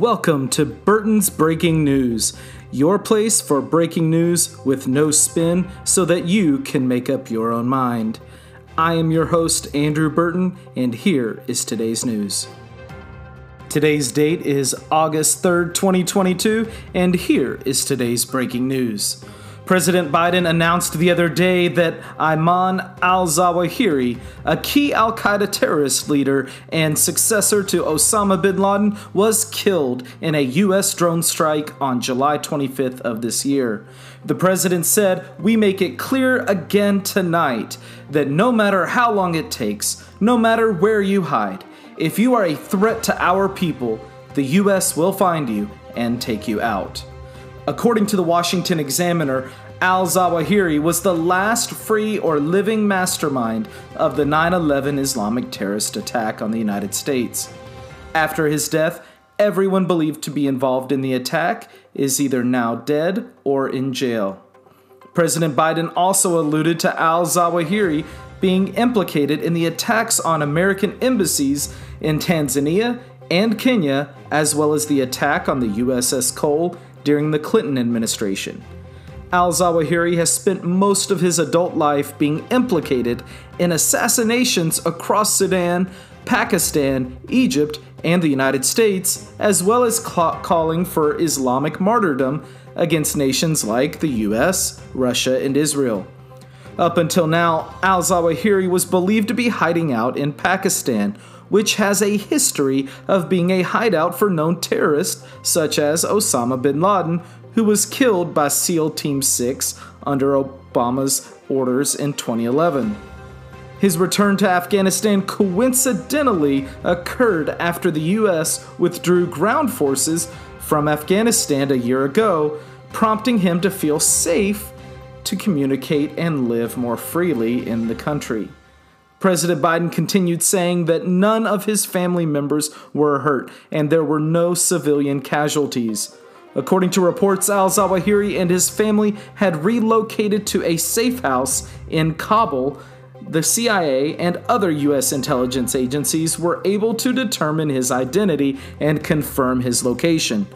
Welcome to Burton's Breaking News, your place for breaking news with no spin so that you can make up your own mind. I am your host, Andrew Burton, and here is today's news. Today's date is August 3rd, 2022, and here is today's breaking news. President Biden announced the other day that Ayman al Zawahiri, a key Al Qaeda terrorist leader and successor to Osama bin Laden, was killed in a U.S. drone strike on July 25th of this year. The president said, We make it clear again tonight that no matter how long it takes, no matter where you hide, if you are a threat to our people, the U.S. will find you and take you out. According to the Washington Examiner, al Zawahiri was the last free or living mastermind of the 9 11 Islamic terrorist attack on the United States. After his death, everyone believed to be involved in the attack is either now dead or in jail. President Biden also alluded to al Zawahiri being implicated in the attacks on American embassies in Tanzania and Kenya, as well as the attack on the USS Cole during the Clinton administration. Al Zawahiri has spent most of his adult life being implicated in assassinations across Sudan, Pakistan, Egypt, and the United States, as well as calling for Islamic martyrdom against nations like the US, Russia, and Israel. Up until now, al Zawahiri was believed to be hiding out in Pakistan, which has a history of being a hideout for known terrorists such as Osama bin Laden, who was killed by SEAL Team 6 under Obama's orders in 2011. His return to Afghanistan coincidentally occurred after the US withdrew ground forces from Afghanistan a year ago, prompting him to feel safe to communicate and live more freely in the country. President Biden continued saying that none of his family members were hurt and there were no civilian casualties. According to reports, al Zawahiri and his family had relocated to a safe house in Kabul. The CIA and other U.S. intelligence agencies were able to determine his identity and confirm his location.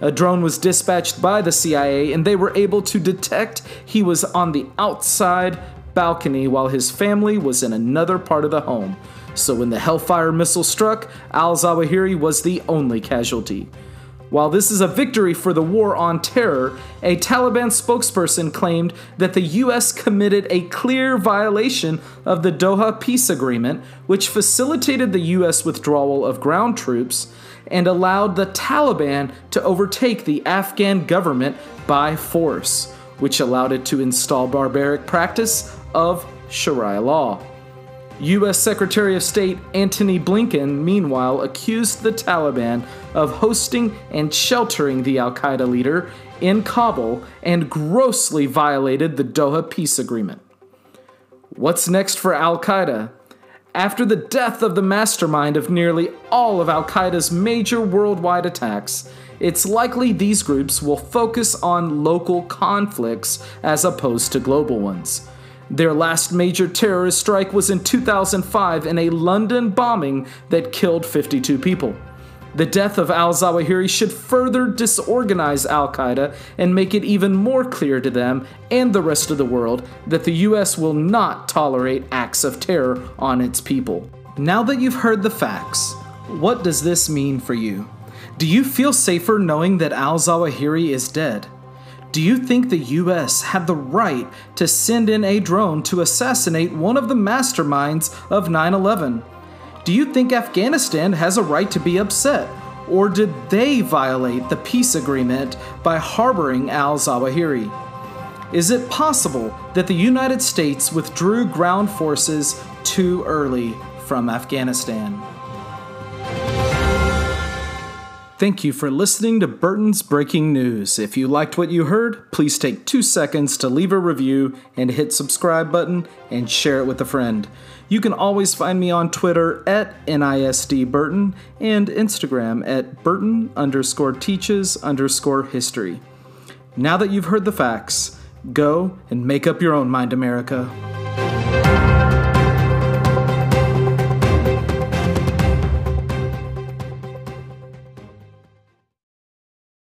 A drone was dispatched by the CIA and they were able to detect he was on the outside balcony while his family was in another part of the home. So when the Hellfire missile struck, al Zawahiri was the only casualty. While this is a victory for the war on terror, a Taliban spokesperson claimed that the US committed a clear violation of the Doha peace agreement, which facilitated the US withdrawal of ground troops and allowed the Taliban to overtake the Afghan government by force, which allowed it to install barbaric practice of Sharia law. U.S. Secretary of State Antony Blinken, meanwhile, accused the Taliban of hosting and sheltering the Al Qaeda leader in Kabul and grossly violated the Doha peace agreement. What's next for Al Qaeda? After the death of the mastermind of nearly all of Al Qaeda's major worldwide attacks, it's likely these groups will focus on local conflicts as opposed to global ones. Their last major terrorist strike was in 2005 in a London bombing that killed 52 people. The death of al Zawahiri should further disorganize Al Qaeda and make it even more clear to them and the rest of the world that the US will not tolerate acts of terror on its people. Now that you've heard the facts, what does this mean for you? Do you feel safer knowing that al Zawahiri is dead? Do you think the US had the right to send in a drone to assassinate one of the masterminds of 9 11? Do you think Afghanistan has a right to be upset? Or did they violate the peace agreement by harboring al Zawahiri? Is it possible that the United States withdrew ground forces too early from Afghanistan? Thank you for listening to Burton's Breaking News. If you liked what you heard, please take two seconds to leave a review and hit subscribe button and share it with a friend. You can always find me on Twitter at NISDBurton and Instagram at Burton underscore teaches underscore history. Now that you've heard the facts, go and make up your own mind, America.